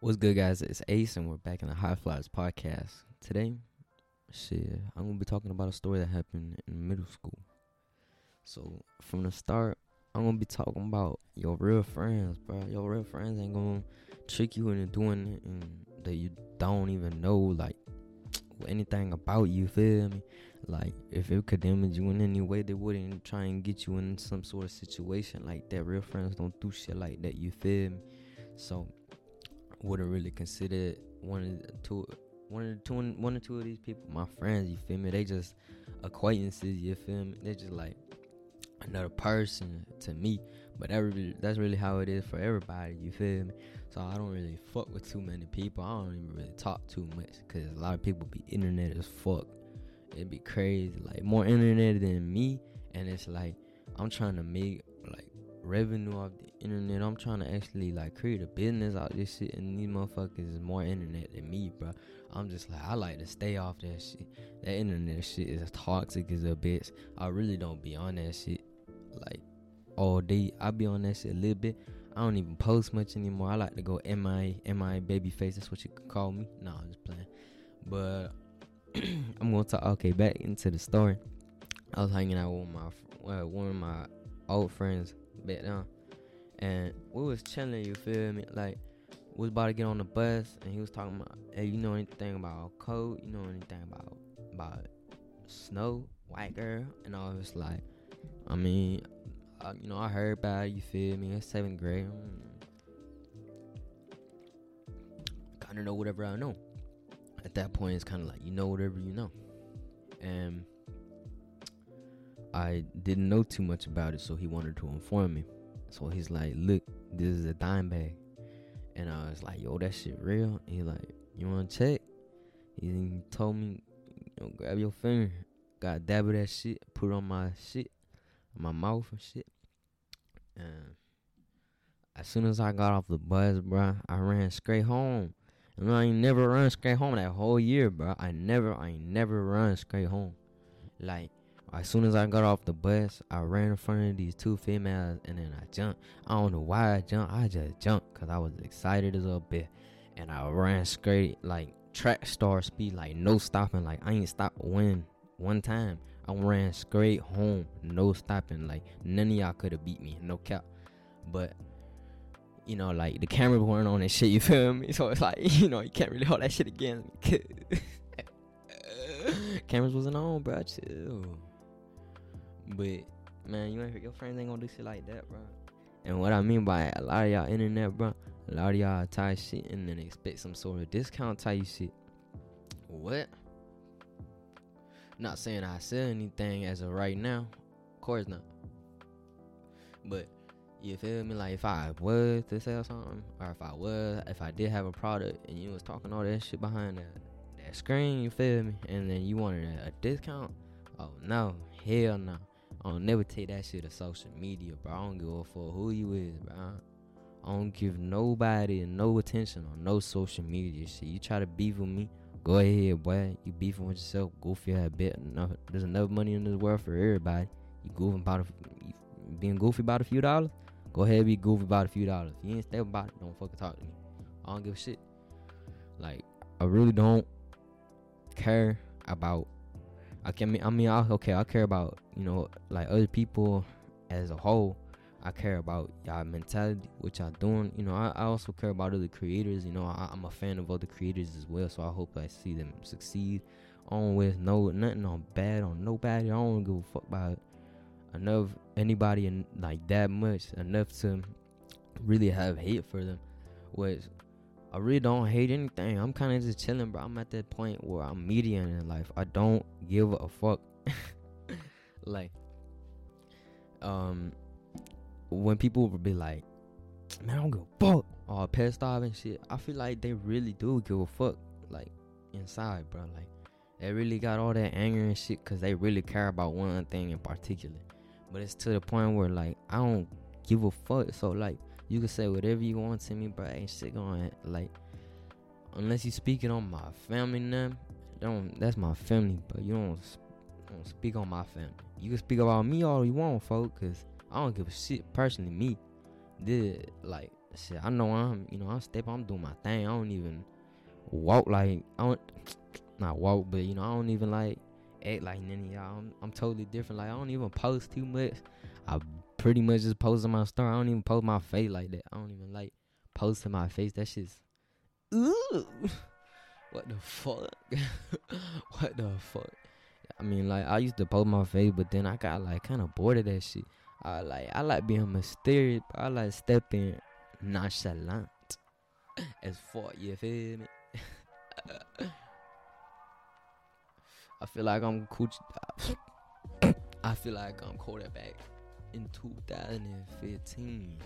What's good, guys? It's Ace, and we're back in the High Flyers podcast. Today, shit, I'm gonna be talking about a story that happened in middle school. So, from the start, I'm gonna be talking about your real friends, bro. Your real friends ain't gonna trick you into doing it and that you don't even know, like, anything about you, feel me? Like, if it could damage you in any way, they wouldn't try and get you in some sort of situation like that. Real friends don't do shit like that, you feel me? So, wouldn't really consider one of the two one of the two one or two of these people my friends, you feel me? They just acquaintances, you feel me? They're just like another person to me. But that that's really how it is for everybody, you feel me? So I don't really fuck with too many people. I don't even really talk too much because a lot of people be internet as fuck. It'd be crazy, like more internet than me, and it's like I'm trying to make like revenue off the internet. I'm trying to actually like create a business out this shit, and these motherfuckers is more internet than me, bro. I'm just like I like to stay off that shit. That internet shit is toxic as a bitch. I really don't be on that shit like all day. I be on that shit a little bit. I don't even post much anymore. I like to go MI MI baby face. That's what you could call me. No, I'm just playing. But I'm gonna talk. Okay, back into the story. I was hanging out with my well, uh, one of my old friends back then, and we was chilling. You feel me? Like we was about to get on the bus, and he was talking about, "Hey, you know anything about cold? You know anything about about snow, white girl?" And I was like, "I mean, uh, you know, I heard about it. You feel me? It's seventh grade. Kind of know whatever I know. At that point, it's kind of like you know whatever you know, and." I didn't know too much about it, so he wanted to inform me. So he's like, "Look, this is a dime bag," and I was like, "Yo, that shit real?" And he like, "You want to check?" He told me, you know, "Grab your finger, got dab of that shit, put on my shit, my mouth and shit." And as soon as I got off the bus, bro, I ran straight home. And I ain't never run straight home that whole year, bro. I never, I ain't never run straight home. Like as soon as I got off the bus, I ran in front of these two females and then I jumped. I don't know why I jumped. I just jumped because I was excited as a bit. And I ran straight like track star speed, like no stopping. Like I ain't stopped one one time. I ran straight home, no stopping. Like none of y'all could have beat me, no cap. But you know, like the cameras weren't on and shit. You feel me? So it's like you know you can't really hold that shit against me. cameras wasn't on, bro. Chill. But man, you ain't your friends ain't gonna do shit like that, bro. And what I mean by a lot of y'all internet, bro, a lot of y'all tie shit and then expect some sort of discount type shit. What? Not saying I sell anything as of right now. Of course not. But you feel me? Like if I was to sell something, or if I was, if I did have a product and you was talking all that shit behind that that screen, you feel me? And then you wanted a, a discount. Oh no, hell no. I don't never take that shit to social media, bro. I don't give a fuck who you is, bro. I don't give nobody no attention on no social media shit. You try to beef with me, go ahead, boy. You beefing with yourself, goofy ass bit. No, there's enough money in this world for everybody. You goofing about a, being goofy about a few dollars. Go ahead, be goofy about a few dollars. If you ain't step about it, don't fucking talk to me. I don't give a shit. Like I really don't care about I can I mean I okay I care about you know like other people as a whole. I care about y'all mentality, what y'all doing. You know, I, I also care about other creators. You know, I, am a fan of other creators as well, so I hope I see them succeed. On with no nothing on bad on nobody. I don't give a fuck about enough anybody and like that much enough to really have hate for them. Which I really don't hate anything. I'm kind of just chilling, bro. I'm at that point where I'm median in life. I don't give a fuck. Like, um, when people would be like, "Man, I don't give a fuck," or pissed off and shit, I feel like they really do give a fuck, like inside, bro. Like, they really got all that anger and shit because they really care about one thing in particular. But it's to the point where like I don't give a fuck. So like you can say whatever you want to me, but ain't shit going like unless you speaking on my family now. Don't that's my family, but you don't don't speak on my family. You can speak about me all you want, folks, cause I don't give a shit personally. Me, did like shit, I know I'm, you know, I'm step. I'm doing my thing. I don't even walk like I don't, not walk, but you know, I don't even like act like none of y'all. I'm, I'm totally different. Like I don't even post too much. I pretty much just post on my story. I don't even post my face like that. I don't even like post posting my face. That shit's, ooh, what the fuck? what the fuck? I mean, like I used to post my face, but then I got like kind of bored of that shit. I like I like being mysterious. But I like stepping nonchalant as fuck. You feel me? I feel like I'm coochie. I feel like I'm quarterback in 2015.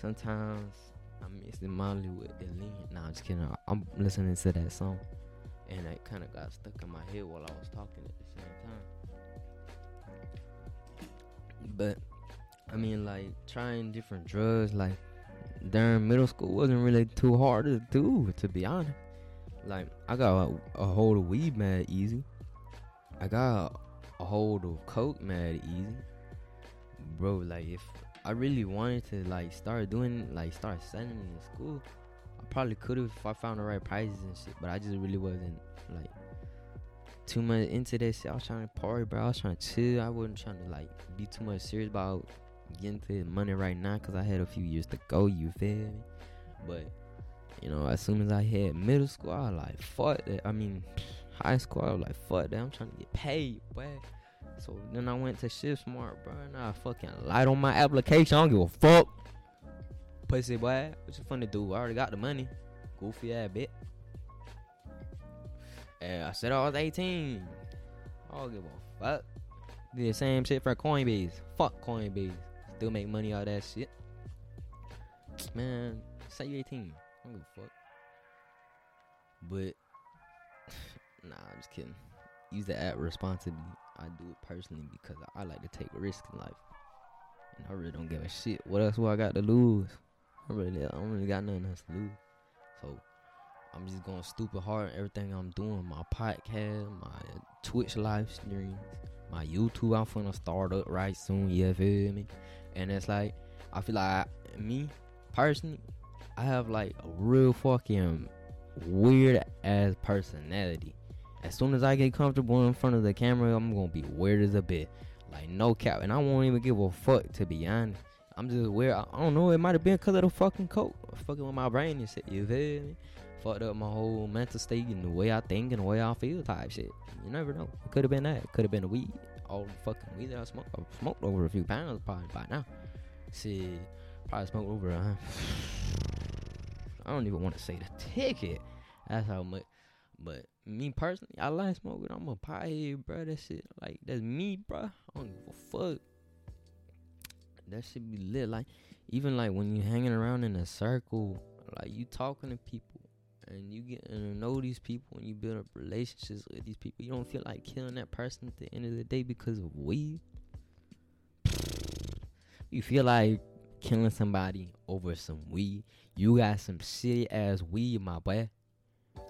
Sometimes I'm mixing Molly with Eileen. Nah, I'm just kidding. I'm listening to that song, and it kind of got stuck in my head while I was talking at the same time. But I mean, like trying different drugs, like during middle school, wasn't really too hard to do, to be honest. Like I got a, a hold of weed mad easy. I got a hold of coke mad easy, bro. Like if I really wanted to like start doing like start selling in school, probably could have if I found the right prizes and shit. But I just really wasn't like too much into that shit. I was trying to party, bro. I was trying to chill. I wasn't trying to like be too much serious about getting to money right now because I had a few years to go. You feel me? But you know, as soon as I hit middle school, I was like, fuck that. I mean, high school, I was like, fuck that. I'm trying to get paid, boy. So then I went to Shift Smart, bro. And I fucking light on my application. I don't give a fuck. Pussy, boy. What you finna do? I already got the money. Goofy ass bitch. And I said I was 18. I don't give a fuck. Did the same shit for Coinbase. Fuck Coinbase. Still make money out that shit. Man, say you 18. I don't give a fuck. But nah, I'm just kidding. Use the app responsibly. I do it personally because I, I like to take risks in life, and I really don't give a shit. What else do I got to lose? I really, I don't really got nothing else to lose. So I'm just going stupid hard. Everything I'm doing, my podcast, my uh, Twitch live streams, my YouTube. I'm finna start up right soon. You feel me? And it's like I feel like I, me personally, I have like a real fucking weird ass personality. As soon as I get comfortable in front of the camera, I'm gonna be weird as a bit. Like no cap, and I won't even give a fuck to be honest. I'm just weird. I, don't know. It might have been because of the fucking coke, fucking with my brain and shit. You feel me? Fucked up my whole mental state and the way I think and the way I feel type shit. You never know. It could have been that. Could have been the weed. All the fucking weed that I smoked. I smoked over a few pounds probably by now. See, probably smoked over I don't even want to say the ticket. That's how much. But me personally, I like smoking. I'm a pie bro. That shit, like, that's me, bro. I don't give a fuck. That should be lit. Like, even like when you hanging around in a circle, like you talking to people and you getting to know these people and you build up relationships with these people. You don't feel like killing that person at the end of the day because of weed. You feel like killing somebody over some weed. You got some shitty ass weed, my boy.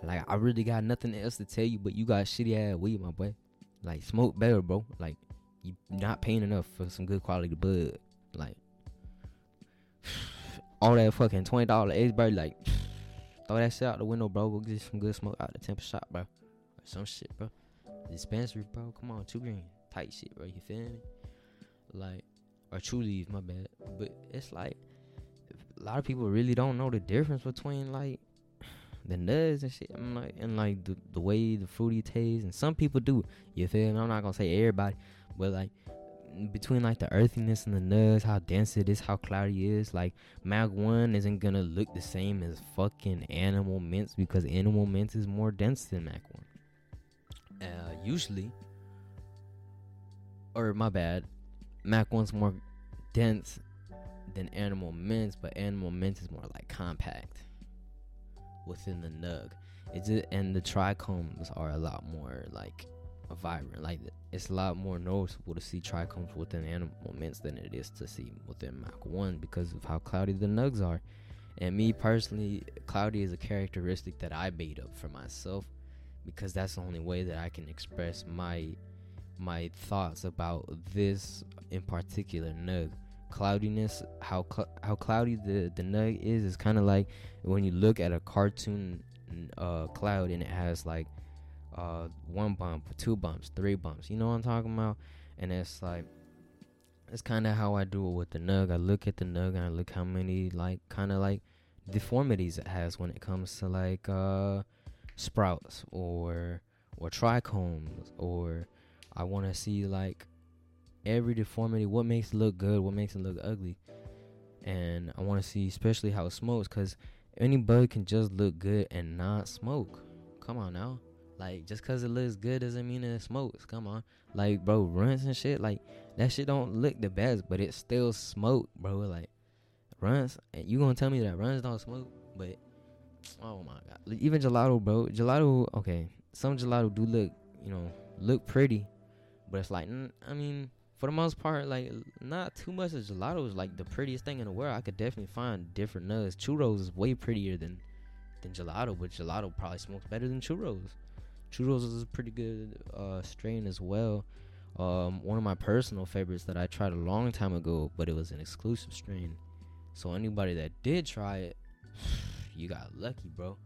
Like I really got nothing else to tell you, but you got shitty ass weed, my boy. Like smoke better, bro. Like you not paying enough for some good quality bud. Like all that fucking twenty dollar bird, like throw that shit out the window, bro. Go get some good smoke out the temper shop, bro. Or some shit, bro. Dispensary, bro. Come on, two green, tight shit, bro. You feel me? Like or Trulieve, my bad. But it's like a lot of people really don't know the difference between like the nuts and shit. I'm like and like the, the way the fruity tastes, and some people do. You feel me? I'm not gonna say everybody, but like between like the earthiness and the nuts, how dense it is, how cloudy it is. Like Mac One isn't gonna look the same as fucking Animal Mints because Animal Mints is more dense than Mac One. Uh, usually, or my bad, Mac One's more dense than Animal Mints, but Animal Mints is more like compact within the nug. It's just, and the trichomes are a lot more like vibrant. Like it's a lot more noticeable to see trichomes within Animal Mints than it is to see within Mac One because of how cloudy the nugs are. And me personally, cloudy is a characteristic that I made up for myself because that's the only way that I can express my my thoughts about this in particular nug cloudiness, how cl- how cloudy the the nug is, is kind of like when you look at a cartoon uh, cloud and it has like uh, one bump, two bumps, three bumps. You know what I'm talking about? And it's like it's kind of how I do it with the nug. I look at the nug and I look how many like kind of like deformities it has when it comes to like uh, sprouts or or trichomes or I want to see like every deformity, what makes it look good, what makes it look ugly. And I want to see especially how it smokes cuz any bug can just look good and not smoke. Come on now. Like just cause it looks good doesn't mean it smokes. Come on. Like bro, Runtz and shit, like that shit don't look the best, but it still smoke, bro. Like Runtz and you gonna tell me that Runtz don't smoke, but oh my god. Even gelato, bro. Gelato, okay. Some gelato do look, you know, look pretty, but it's like I mean, for the most part, like not too much of gelato is like the prettiest thing in the world. I could definitely find different nuts. Churros is way prettier than than gelato, but gelato probably smokes better than churros. Churros is a pretty good uh, strain as well. Um, one of my personal favorites that I tried a long time ago, but it was an exclusive strain. So anybody that did try it, you got lucky, bro.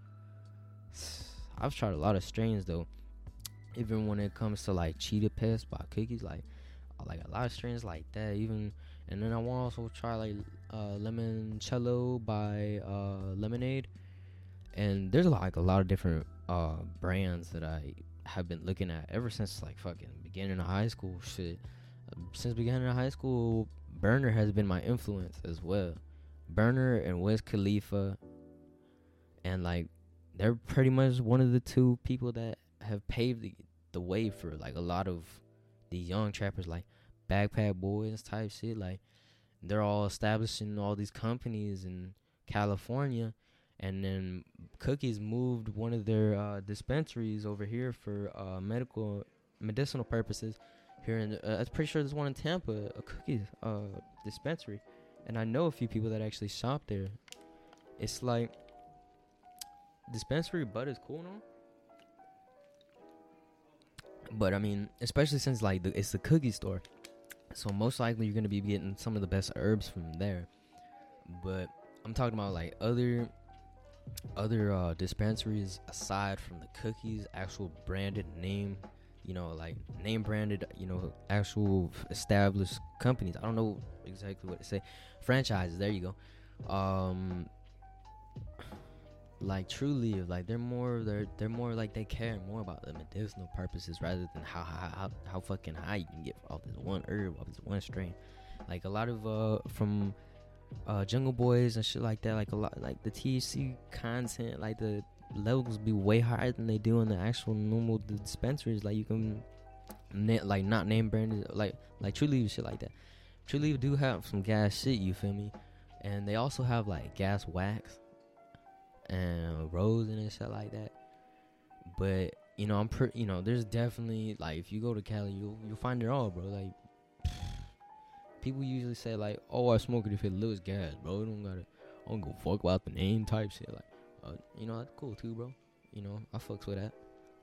I've tried a lot of strains though. Even when it comes to like Cheetah Piss by Cookies, like like a lot of strains like that. Even and then I want to also try like uh, Limoncello by uh, Lemonnade. And there's like a lot of different uh, brands that I have been looking at ever since like fucking beginning of high school. Shit, since beginning of high school, Berner has been my influence as well. Berner and Wiz Khalifa, and like they're pretty much one of the two people that have paved the, the way for like a lot of these young trappers like backpack boys type shit like they're all establishing all these companies in California and then Cookies moved one of their uh, dispensaries over here for uh, medical medicinal purposes here in uh, I'm pretty sure there's one in Tampa a Cookies uh, dispensary. And I know a few people that actually shop there. It's like dispensary bud is cool now but I mean, especially since like the, it's the cookie store, so most likely you're gonna be getting some of the best herbs from there. But I'm talking about like other other uh, dispensaries aside from the cookies, actual branded name, you know, like name branded, you know, actual established companies. I don't know exactly what to say. Franchises. There you go. Um, like truly like they're more they're they're more like they care more about the medicinal purposes rather than how how how fucking high you can get off this one herb off this one strain like a lot of uh from uh jungle boys and shit like that like a lot like the thc content like the levels be way higher than they do in the actual normal dispensaries like you can na- like not name branded like like Trulieve shit like that Trulieve do have some gas shit you feel me and they also have like gas wax and Rose and shit like that. But you know, I'm pretty. You know, there's definitely like if you go to Cali, you'll you'll find it all, bro. Like people usually say like, "Oh, I smoke it if it looks gas, bro." don't gotta. I don't go fuck about the name type shit. Like, uh, you know, that's cool too, bro. You know, I fucks with that.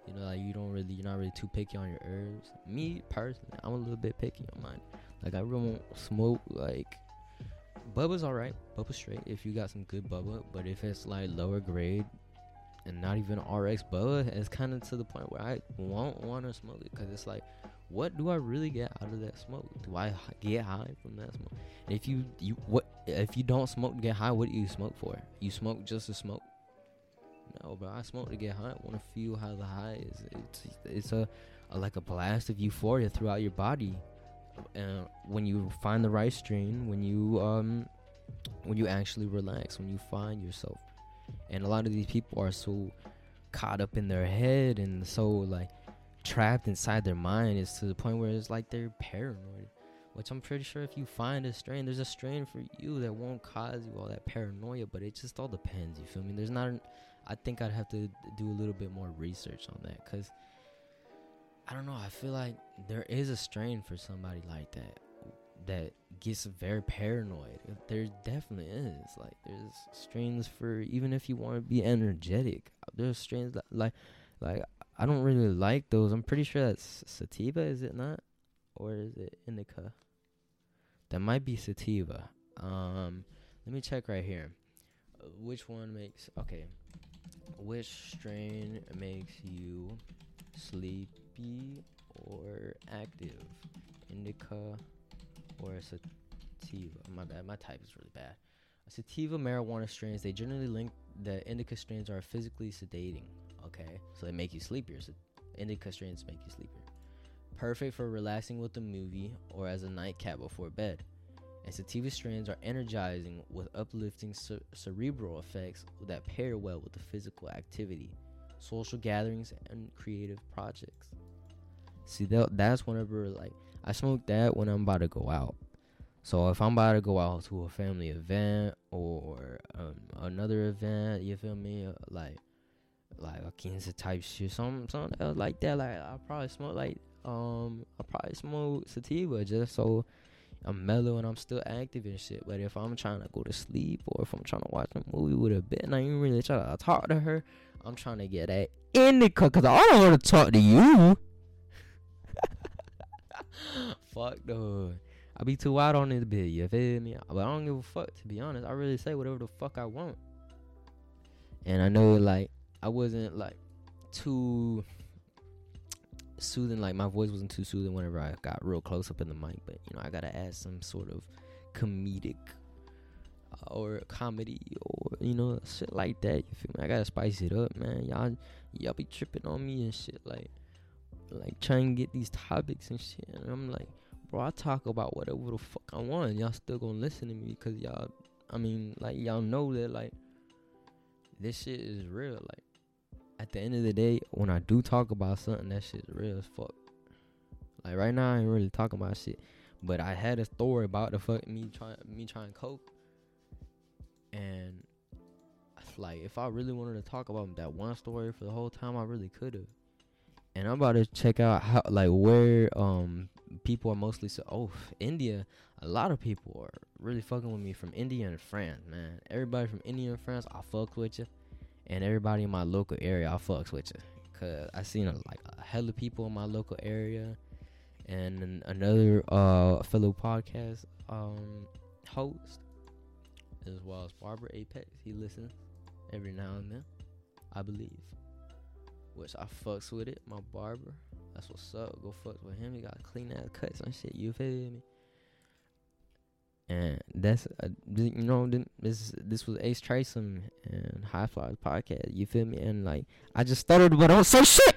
You know, like you don't really, you're not really too picky on your herbs. Me personally, I'm a little bit picky on mine. Like I really won't smoke like Bubba's alright. Bubba's straight if you got some good Bubba. But if it's like lower grade and not even RX Bubba, it's kind of to the point where I won't want to smoke it because it's like, what do I really get out of that smoke? Do I get high from that smoke? And if you you what if you don't smoke to get high, what do you smoke for? You smoke just to smoke? No, but I smoke to get high. I want to feel how the high is. It's it's a, a like a blast of euphoria throughout your body and when you find the right strain, when you um, when you actually relax, when you find yourself, and a lot of these people are so caught up in their head and so like trapped inside their mind is to the point where it's like they're paranoid. Which I'm pretty sure if you find a strain, there's a strain for you that won't cause you all that paranoia. But it just all depends. You feel me? There's not. An, I think I'd have to do a little bit more research on that because I don't know. I feel like there is a strain for somebody like that that gets very paranoid. There definitely is. Like there's strains for even if you want to be energetic. There's strains that like like I don't really like those. I'm pretty sure that's sativa, is it not? Or is it indica? That might be sativa. Um, let me check right here. Which one makes okay? Which strain makes you sleepy or active? Indica or sativa? My bad. My type is really bad. Sativa marijuana strains, they generally link the indica strains are physically sedating. Okay, so they make you sleepier. So indica strains make you sleepier. Perfect for relaxing with a movie or as a nightcap before bed. And sativa strains are energizing with uplifting cer- cerebral effects that pair well with the physical activity, social gatherings, and creative projects. See, that, that's whenever like I smoke that when I'm about to go out. So if I'm about to go out to a family event or um, another event, you feel me? Like like a Kansas type shit, something something else like that. Like I probably smoke like um I probably smoke sativa just so I'm mellow and I'm still active and shit. But if I'm trying to go to sleep or if I'm trying to watch a movie with a bit and I ain't really trying to talk to her, I'm trying to get that indica because I don't want to talk to you. Fuck though. I be too out on this bit, you feel me? But I don't give a fuck to be honest. I really say whatever the fuck I want. And I know like I wasn't like too soothing, like my voice wasn't too soothing whenever I got real close up in the mic, but you know, I gotta add some sort of comedic uh, or comedy or you know, shit like that. You feel me? I gotta spice it up, man. Y'all y'all be tripping on me and shit like like trying to get these topics and shit. And I'm like bro, I talk about whatever the fuck I want. And Y'all still gonna listen to me because y'all, I mean, like y'all know that like this shit is real. Like at the end of the day, when I do talk about something, that shit's real as fuck. Like right now, I ain't really talking about shit, but I had a story about the fuck me trying me trying coke, and like if I really wanted to talk about that one story for the whole time, I really could have. And I'm about to check out how like where um people are mostly so oh India. A lot of people are really fucking with me from India and France, man. Everybody from India and France, I fuck with you, and everybody in my local area, I fucks with you. Cause I seen a, like a hell of people in my local area, and another uh fellow podcast um host, as well as Barbara Apex. He listens every now and then, I believe. Which I fucks with it, my barber. That's what's up. Go fuck with him. He got clean ass cuts and shit. You feel me? And that's uh, you know this this was Ace Trace and High Flyers podcast. You feel me? And like I just started, but I don't say shit.